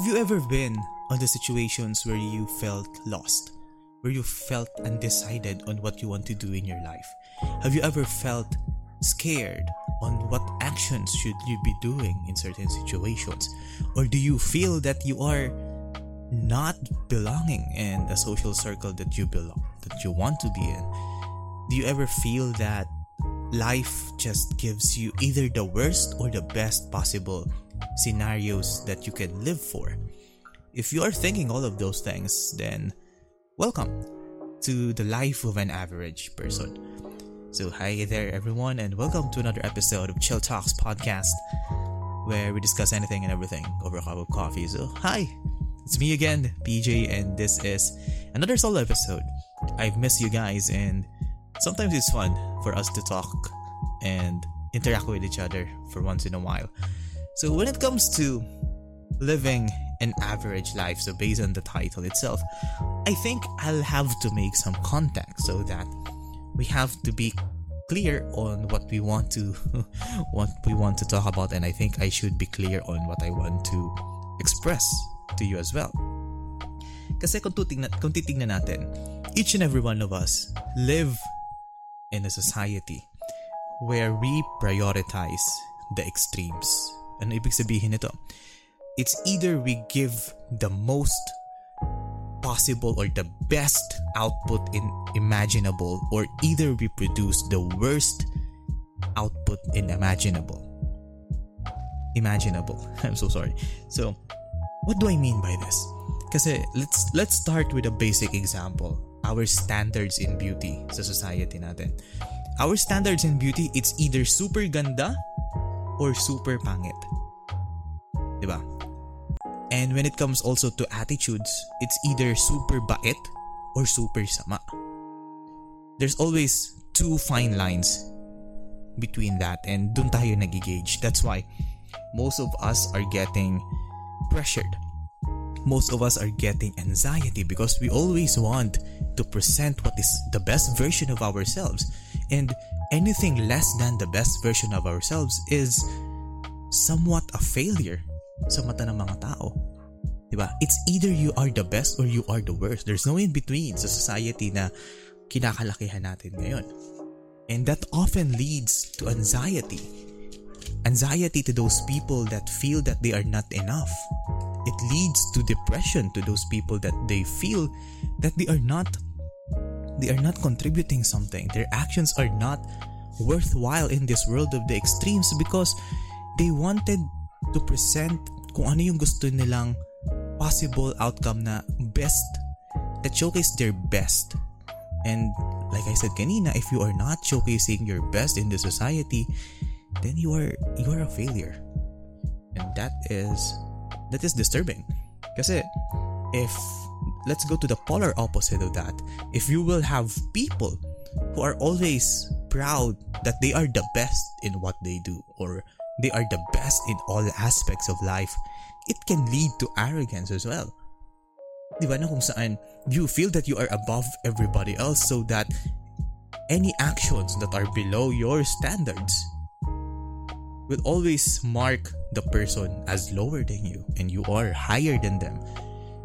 Have you ever been on the situations where you felt lost? Where you felt undecided on what you want to do in your life? Have you ever felt scared on what actions should you be doing in certain situations? Or do you feel that you are not belonging in the social circle that you belong, that you want to be in? Do you ever feel that life just gives you either the worst or the best possible scenarios that you can live for? If you are thinking all of those things, then welcome to the life of an average person. So, hi there, everyone, and welcome to another episode of Chill Talks Podcast, where we discuss anything and everything over a cup of coffee. So, hi, it's me again, PJ, and this is another solo episode. I've missed you guys, and sometimes it's fun for us to talk and interact with each other for once in a while. So, when it comes to living an average life, so based on the title itself, I think I'll have to make some context so that we have to be clear on what we want to what we want to talk about and I think I should be clear on what I want to express to you as well. Kasi kung, tutingnan, kung titingnan natin, each and every one of us live in a society where we prioritize the extremes. Ibig sabihin nito? It's either we give the most possible or the best output in imaginable or either we produce the worst output in imaginable. Imaginable. I'm so sorry. So what do i mean by this? Kasi let's let's start with a basic example. Our standards in beauty sa society natin. Our standards in beauty it's either super ganda or super pangit 'di ba and when it comes also to attitudes, it's either super bait or super sama. There's always two fine lines between that and dun tayo nagigauge. That's why most of us are getting pressured. Most of us are getting anxiety because we always want to present what is the best version of ourselves. And anything less than the best version of ourselves is somewhat a failure sa mata ng mga tao. Diba? It's either you are the best or you are the worst. There's no in between sa society na kinakalakihan natin ngayon. And that often leads to anxiety. Anxiety to those people that feel that they are not enough. It leads to depression to those people that they feel that they are not they are not contributing something. Their actions are not worthwhile in this world of the extremes because they wanted to present kung ano yung gusto nilang possible outcome na best that showcase their best. And like I said kanina, if you are not showcasing your best in the society, then you are you are a failure. And that is that is disturbing. Kasi if let's go to the polar opposite of that. If you will have people who are always proud that they are the best in what they do or they are the best in all aspects of life, it can lead to arrogance as well. Di ba na kung saan you feel that you are above everybody else so that any actions that are below your standards will always mark the person as lower than you and you are higher than them.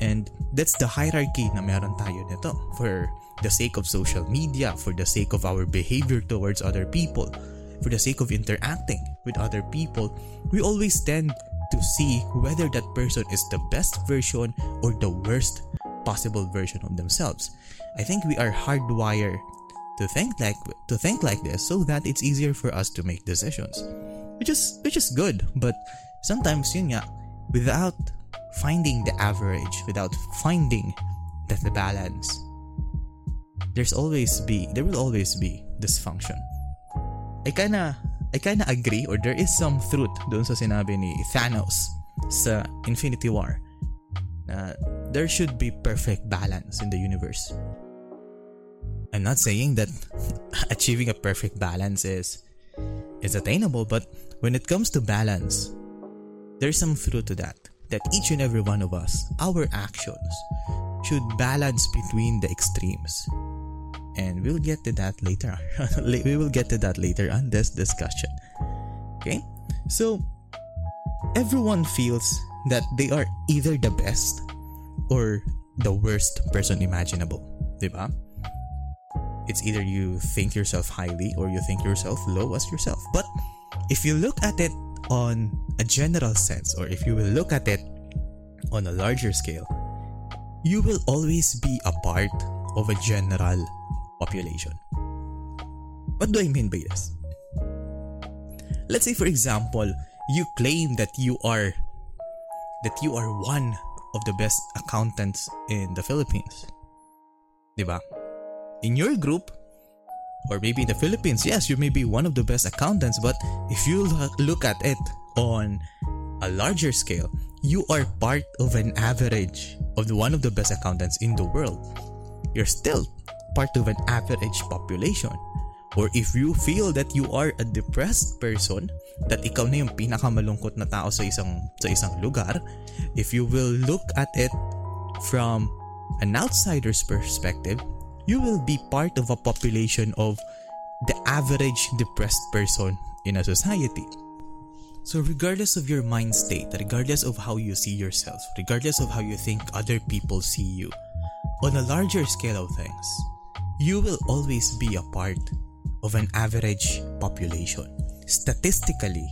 And that's the hierarchy na meron tayo nito for the sake of social media, for the sake of our behavior towards other people, for the sake of interacting with other people, we always tend to see whether that person is the best version or the worst possible version of themselves. I think we are hardwired to think like to think like this so that it's easier for us to make decisions. Which is which is good, but sometimes yun nga, without finding the average, without finding that the balance, there's always be there will always be dysfunction. I kinda I kinda agree or there is some truth doon sa sinabi ni Thanos sa Infinity War there should be perfect balance in the universe. I'm not saying that achieving a perfect balance is is attainable, but when it comes to balance, there's some truth to that. That each and every one of us, our actions, should balance between the extremes. And we'll get to that later. we will get to that later on this discussion. Okay? So, everyone feels that they are either the best or the worst person imaginable. Diba? It's either you think yourself highly or you think yourself low as yourself. But if you look at it on a general sense or if you will look at it on a larger scale, you will always be a part of a general population. What do I mean by this? Let's say for example, you claim that you are that you are one of the best accountants in the Philippines. Diba? In your group, or maybe in the Philippines, yes, you may be one of the best accountants, but if you look at it on a larger scale, you are part of an average of the one of the best accountants in the world. You're still part of an average population. Or if you feel that you are a depressed person, that ikaw na yung pinakamalungkot na tao sa isang sa isang lugar, if you will look at it from an outsider's perspective, you will be part of a population of the average depressed person in a society. So regardless of your mind state, regardless of how you see yourself, regardless of how you think other people see you, on a larger scale of things, you will always be a part of an average population. Statistically,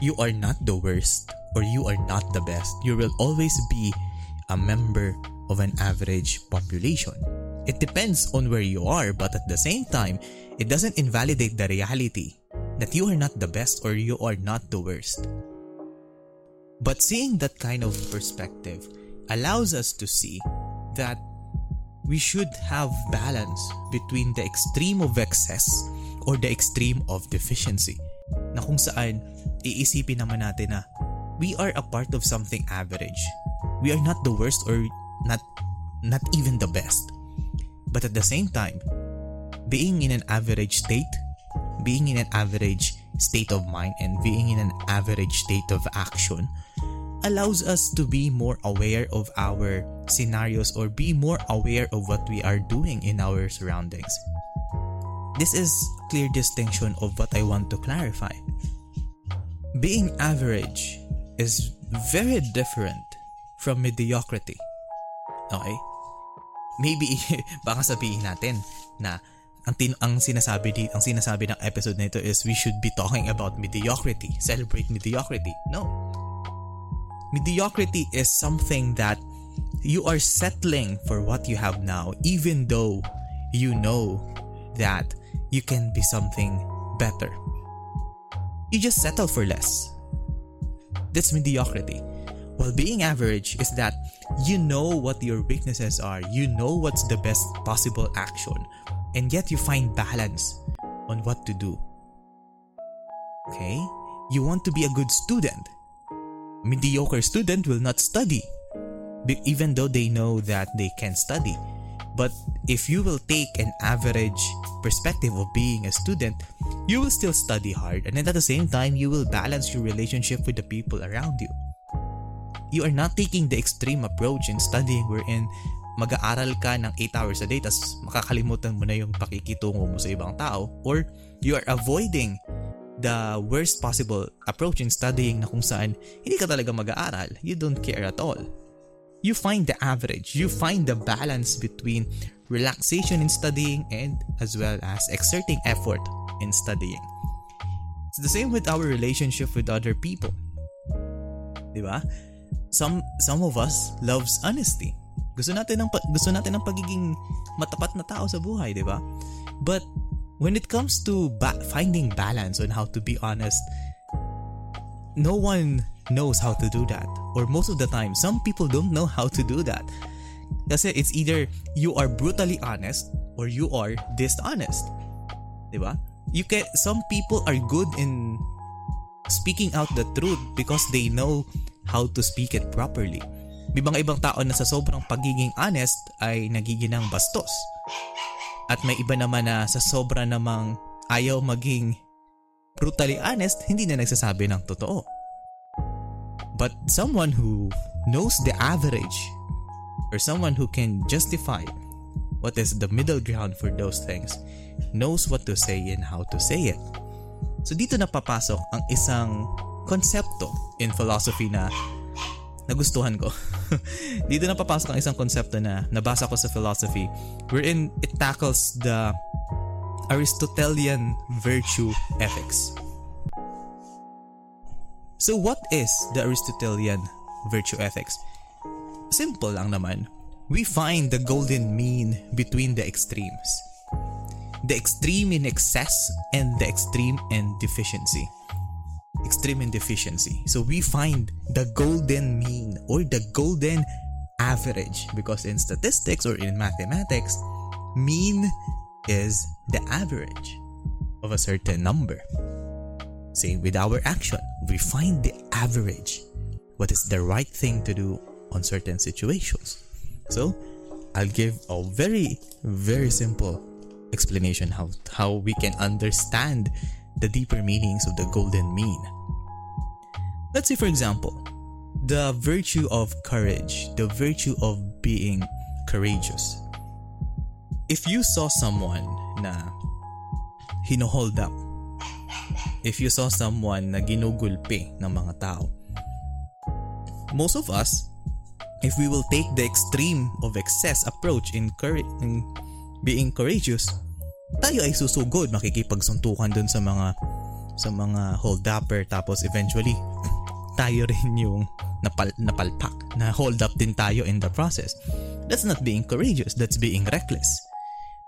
you are not the worst or you are not the best. You will always be a member of an average population. It depends on where you are, but at the same time, it doesn't invalidate the reality that you are not the best or you are not the worst. But seeing that kind of perspective allows us to see that we should have balance between the extreme of excess or the extreme of deficiency. Na kung saan iisipin naman natin na we are a part of something average. We are not the worst or not not even the best. But at the same time, being in an average state being in an average state of mind and being in an average state of action allows us to be more aware of our scenarios or be more aware of what we are doing in our surroundings. This is clear distinction of what I want to clarify. Being average is very different from mediocrity. Okay? Maybe baka sabihin natin na ang tin ang sinasabi di ang sinasabi ng episode nito is we should be talking about mediocrity celebrate mediocrity. No. Mediocrity is something that you are settling for what you have now even though you know that you can be something better. You just settle for less. That's mediocrity. While being average is that you know what your weaknesses are you know what's the best possible action and yet you find balance on what to do. Okay? You want to be a good student. Mediocre student will not study even though they know that they can study. But if you will take an average perspective of being a student, you will still study hard and then at the same time you will balance your relationship with the people around you. You are not taking the extreme approach in studying wherein mag-aaral ka ng 8 hours a day tas makakalimutan mo na yung pakikitungo mo sa ibang tao or you are avoiding the worst possible approach in studying na kung saan hindi ka talaga mag-aaral. You don't care at all. You find the average. You find the balance between relaxation in studying and as well as exerting effort in studying. It's the same with our relationship with other people. Diba? Some some of us loves honesty. Gusto natin ng gusto natin ng pagiging matapat na tao sa buhay, 'di ba? But when it comes to ba- finding balance on how to be honest, no one knows how to do that. Or most of the time, some people don't know how to do that. Kasi it's either you are brutally honest or you are dishonest. 'Di ba? You can some people are good in speaking out the truth because they know how to speak it properly. May mga ibang tao na sa sobrang pagiging honest ay nagiginang bastos. At may iba naman na sa sobra namang ayaw maging brutally honest, hindi na nagsasabi ng totoo. But someone who knows the average or someone who can justify what is the middle ground for those things knows what to say and how to say it. So dito na papasok ang isang konsepto in philosophy na nagustuhan ko. Dito na papasok ang isang konsepto na nabasa ko sa philosophy wherein it tackles the Aristotelian virtue ethics. So what is the Aristotelian virtue ethics? Simple lang naman. We find the golden mean between the extremes. The extreme in excess and the extreme in deficiency extreme deficiency. So we find the golden mean or the golden average because in statistics or in mathematics, mean is the average of a certain number. Same with our action. We find the average. What is the right thing to do on certain situations? So, I'll give a very, very simple explanation how, how we can understand the deeper meanings of the golden mean. Let's say, for example, the virtue of courage, the virtue of being courageous. If you saw someone na hinohold up, if you saw someone na ginugulpi ng mga tao, most of us, if we will take the extreme of excess approach in, courage, in being courageous, tayo ay susugod makikipagsuntukan dun sa mga sa mga hold-upper tapos eventually tayo rin yung napal, napalpak na hold up din tayo in the process. That's not being courageous that's being reckless.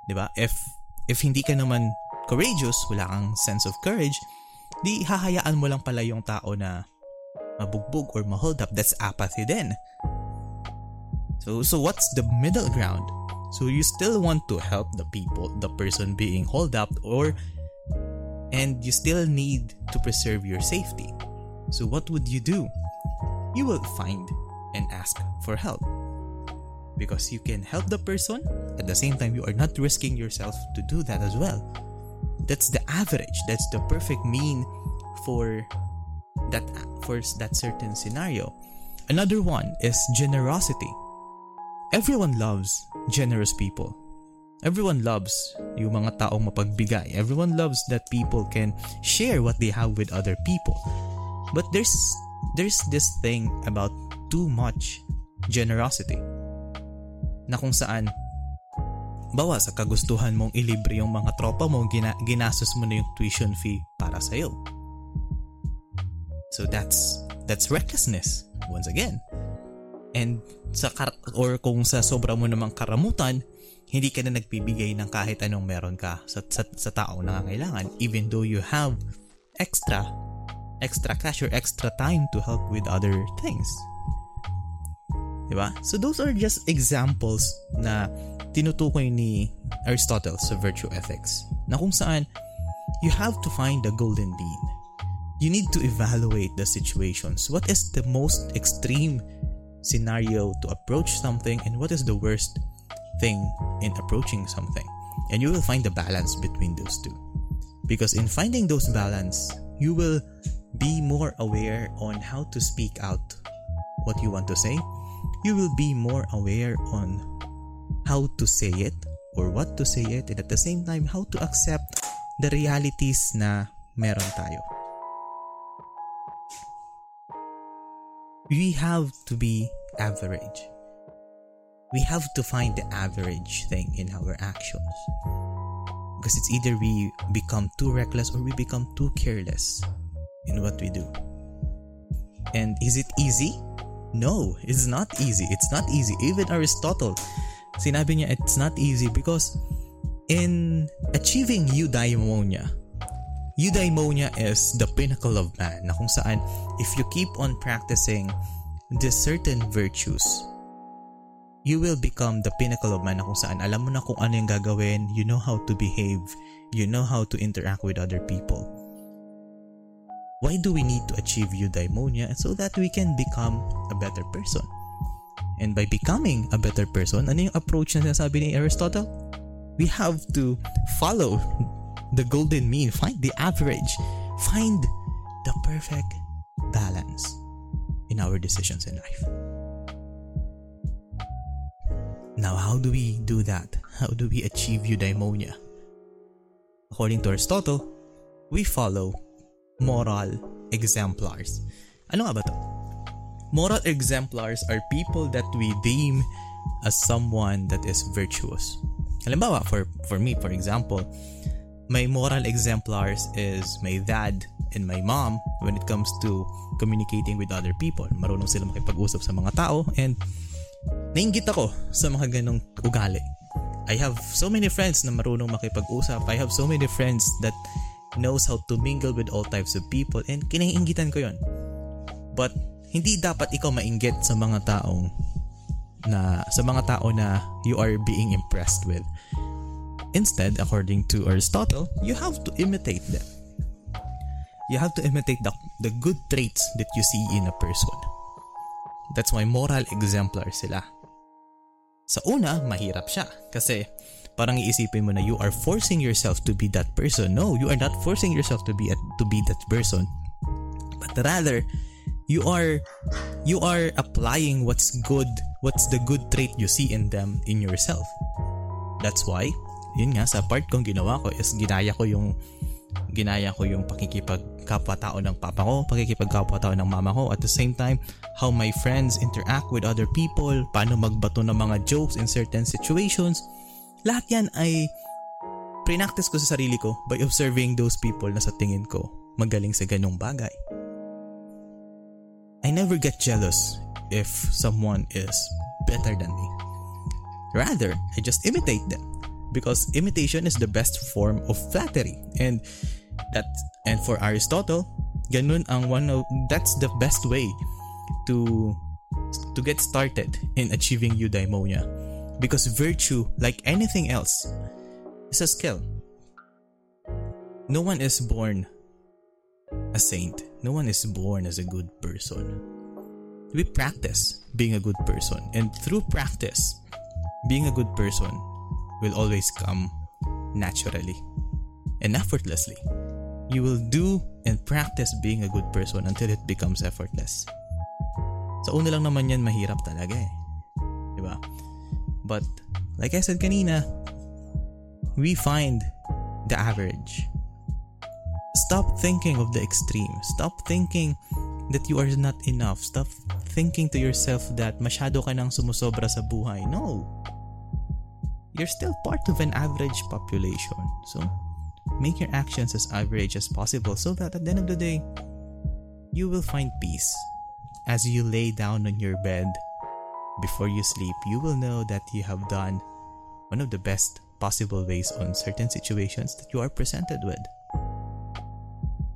'di ba? If if hindi ka naman courageous wala kang sense of courage di hahayaan mo lang pala yung tao na mabugbog or ma-hold up. That's apathy din. So so what's the middle ground So you still want to help the people, the person being hold up or and you still need to preserve your safety. So what would you do? You will find and ask for help. Because you can help the person at the same time you are not risking yourself to do that as well. That's the average. That's the perfect mean for that for that certain scenario. Another one is generosity. Everyone loves generous people. Everyone loves yung mga taong mapagbigay. Everyone loves that people can share what they have with other people. But there's there's this thing about too much generosity. Na kung saan bawa sa kagustuhan mong ilibre yung mga tropa mo, gina, ginastos mo na yung tuition fee para sa iyo. So that's that's recklessness once again. And sa kar- or kung sa sobra mo namang karamutan, hindi ka na nagbibigay ng kahit anong meron ka sa, sa, sa taong nangangailangan even though you have extra extra cash or extra time to help with other things. Diba? So those are just examples na tinutukoy ni Aristotle sa virtue ethics na kung saan you have to find the golden mean. You need to evaluate the situations. What is the most extreme scenario to approach something and what is the worst thing in approaching something. And you will find the balance between those two. Because in finding those balance, you will be more aware on how to speak out what you want to say. You will be more aware on how to say it or what to say it and at the same time how to accept the realities na meron tayo. We have to be average. We have to find the average thing in our actions. Because it's either we become too reckless or we become too careless in what we do. And is it easy? No, it's not easy. It's not easy. Even Aristotle, sinabi niya it's not easy because in achieving eudaimonia, eudaimonia is the pinnacle of man na kung saan if you keep on practicing the certain virtues you will become the pinnacle of man na kung saan. Alam mo na kung ano yung gagawin. You know how to behave. You know how to interact with other people. Why do we need to achieve eudaimonia? So that we can become a better person. And by becoming a better person ano yung approach na sinasabi ni Aristotle? We have to follow the golden mean, find the average, find the perfect balance in our decisions in life. Now, how do we do that? How do we achieve eudaimonia? According to Aristotle, we follow moral exemplars. Ano nga ba to? Moral exemplars are people that we deem as someone that is virtuous. Halimbawa, for, for me, for example, my moral exemplars is my dad and my mom when it comes to communicating with other people. Marunong sila makipag-usap sa mga tao and nainggit ako sa mga ganong ugali. I have so many friends na marunong makipag-usap. I have so many friends that knows how to mingle with all types of people and kinaiinggitan ko yon. But hindi dapat ikaw mainggit sa mga taong na sa mga tao na you are being impressed with. Instead, according to Aristotle, you have to imitate them. You have to imitate the, the good traits that you see in a person. That's why moral exemplar sila. Sa una, mahirap siya kasi parang iisipin mo na you are forcing yourself to be that person. No, you are not forcing yourself to be a, to be that person. But rather, you are you are applying what's good what's the good trait you see in them in yourself that's why yun nga sa part kong ginawa ko is ginaya ko yung ginaya ko yung pakikipagkapwa-tao ng papa ko, pakikipagkapwa-tao ng mama ko. At the same time, how my friends interact with other people, paano magbato ng mga jokes in certain situations. Lahat yan ay prinactice ko sa sarili ko by observing those people na sa tingin ko magaling sa ganong bagay. I never get jealous if someone is better than me. Rather, I just imitate them because imitation is the best form of flattery and that and for Aristotle, ganun ang one of that's the best way to to get started in achieving eudaimonia because virtue like anything else is a skill. No one is born a saint. No one is born as a good person. We practice being a good person, and through practice, being a good person will always come naturally and effortlessly. You will do and practice being a good person until it becomes effortless. Sa una lang naman yan, mahirap talaga eh. Diba? But, like I said kanina, we find the average Stop thinking of the extreme. Stop thinking that you are not enough. Stop thinking to yourself that masyado ka nang sumusobra sa buhay. No. You're still part of an average population. So, make your actions as average as possible so that at the end of the day, you will find peace. As you lay down on your bed before you sleep, you will know that you have done one of the best possible ways on certain situations that you are presented with.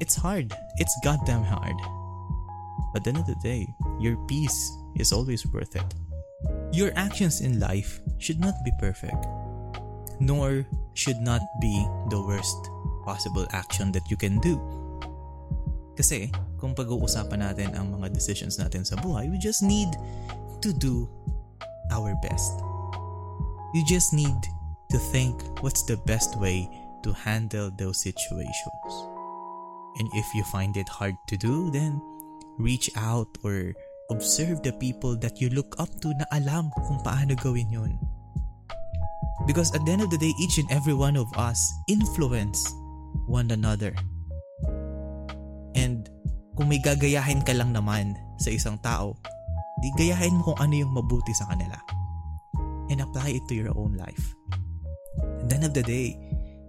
It's hard. It's goddamn hard. But at the end of the day, your peace is always worth it. Your actions in life should not be perfect, nor should not be the worst possible action that you can do. Kasi, kung pag-uusapan natin ang mga decisions natin sa buhay, we just need to do our best. You just need to think what's the best way to handle those situations. And if you find it hard to do, then reach out or observe the people that you look up to na alam kung paano gawin yun. Because at the end of the day, each and every one of us influence one another. And kung may gagayahin ka lang naman sa isang tao, di gayahin mo kung ano yung mabuti sa kanila. And apply it to your own life. At the end of the day,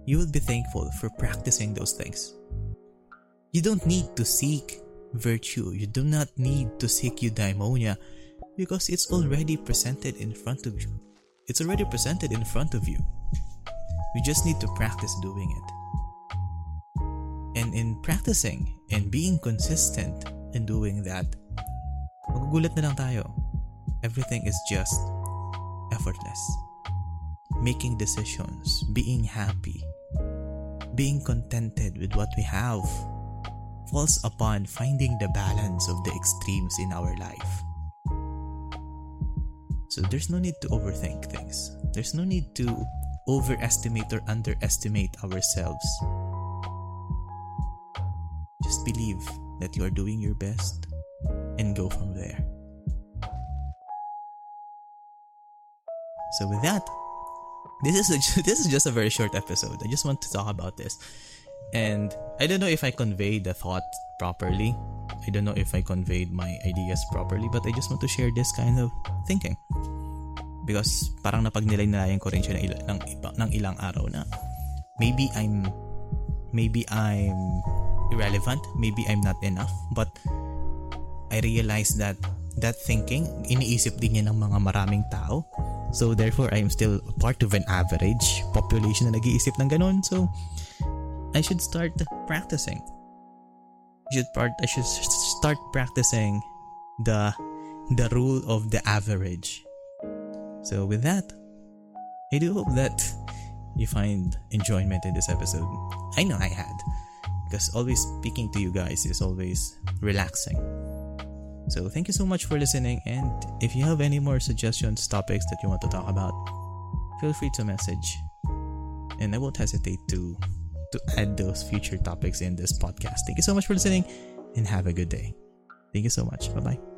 you will be thankful for practicing those things. You don't need to seek virtue. You do not need to seek eudaimonia because it's already presented in front of you. It's already presented in front of you. You just need to practice doing it. And in practicing and being consistent in doing that, magugulat na lang tayo. Everything is just effortless. Making decisions, being happy, being contented with what we have falls upon finding the balance of the extremes in our life. So there's no need to overthink things. There's no need to overestimate or underestimate ourselves. Just believe that you are doing your best and go from there. So with that, this is a, this is just a very short episode. I just want to talk about this. And I don't know if I conveyed the thought properly, I don't know if I conveyed my ideas properly, but I just want to share this kind of thinking. Because parang napagnilay-nilayan ko rin siya ng, il- ng, ng ilang araw na maybe I'm maybe I'm irrelevant, maybe I'm not enough, but I realized that that thinking, iniisip din niya ng mga maraming tao. So therefore, I am still part of an average population na nag-iisip ng ganun. So I should start practicing. Should part I should start practicing the the rule of the average. So with that, I do hope that you find enjoyment in this episode. I know I had because always speaking to you guys is always relaxing. So thank you so much for listening and if you have any more suggestions, topics that you want to talk about, feel free to message and I won't hesitate to to add those future topics in this podcast. Thank you so much for listening and have a good day. Thank you so much. Bye bye.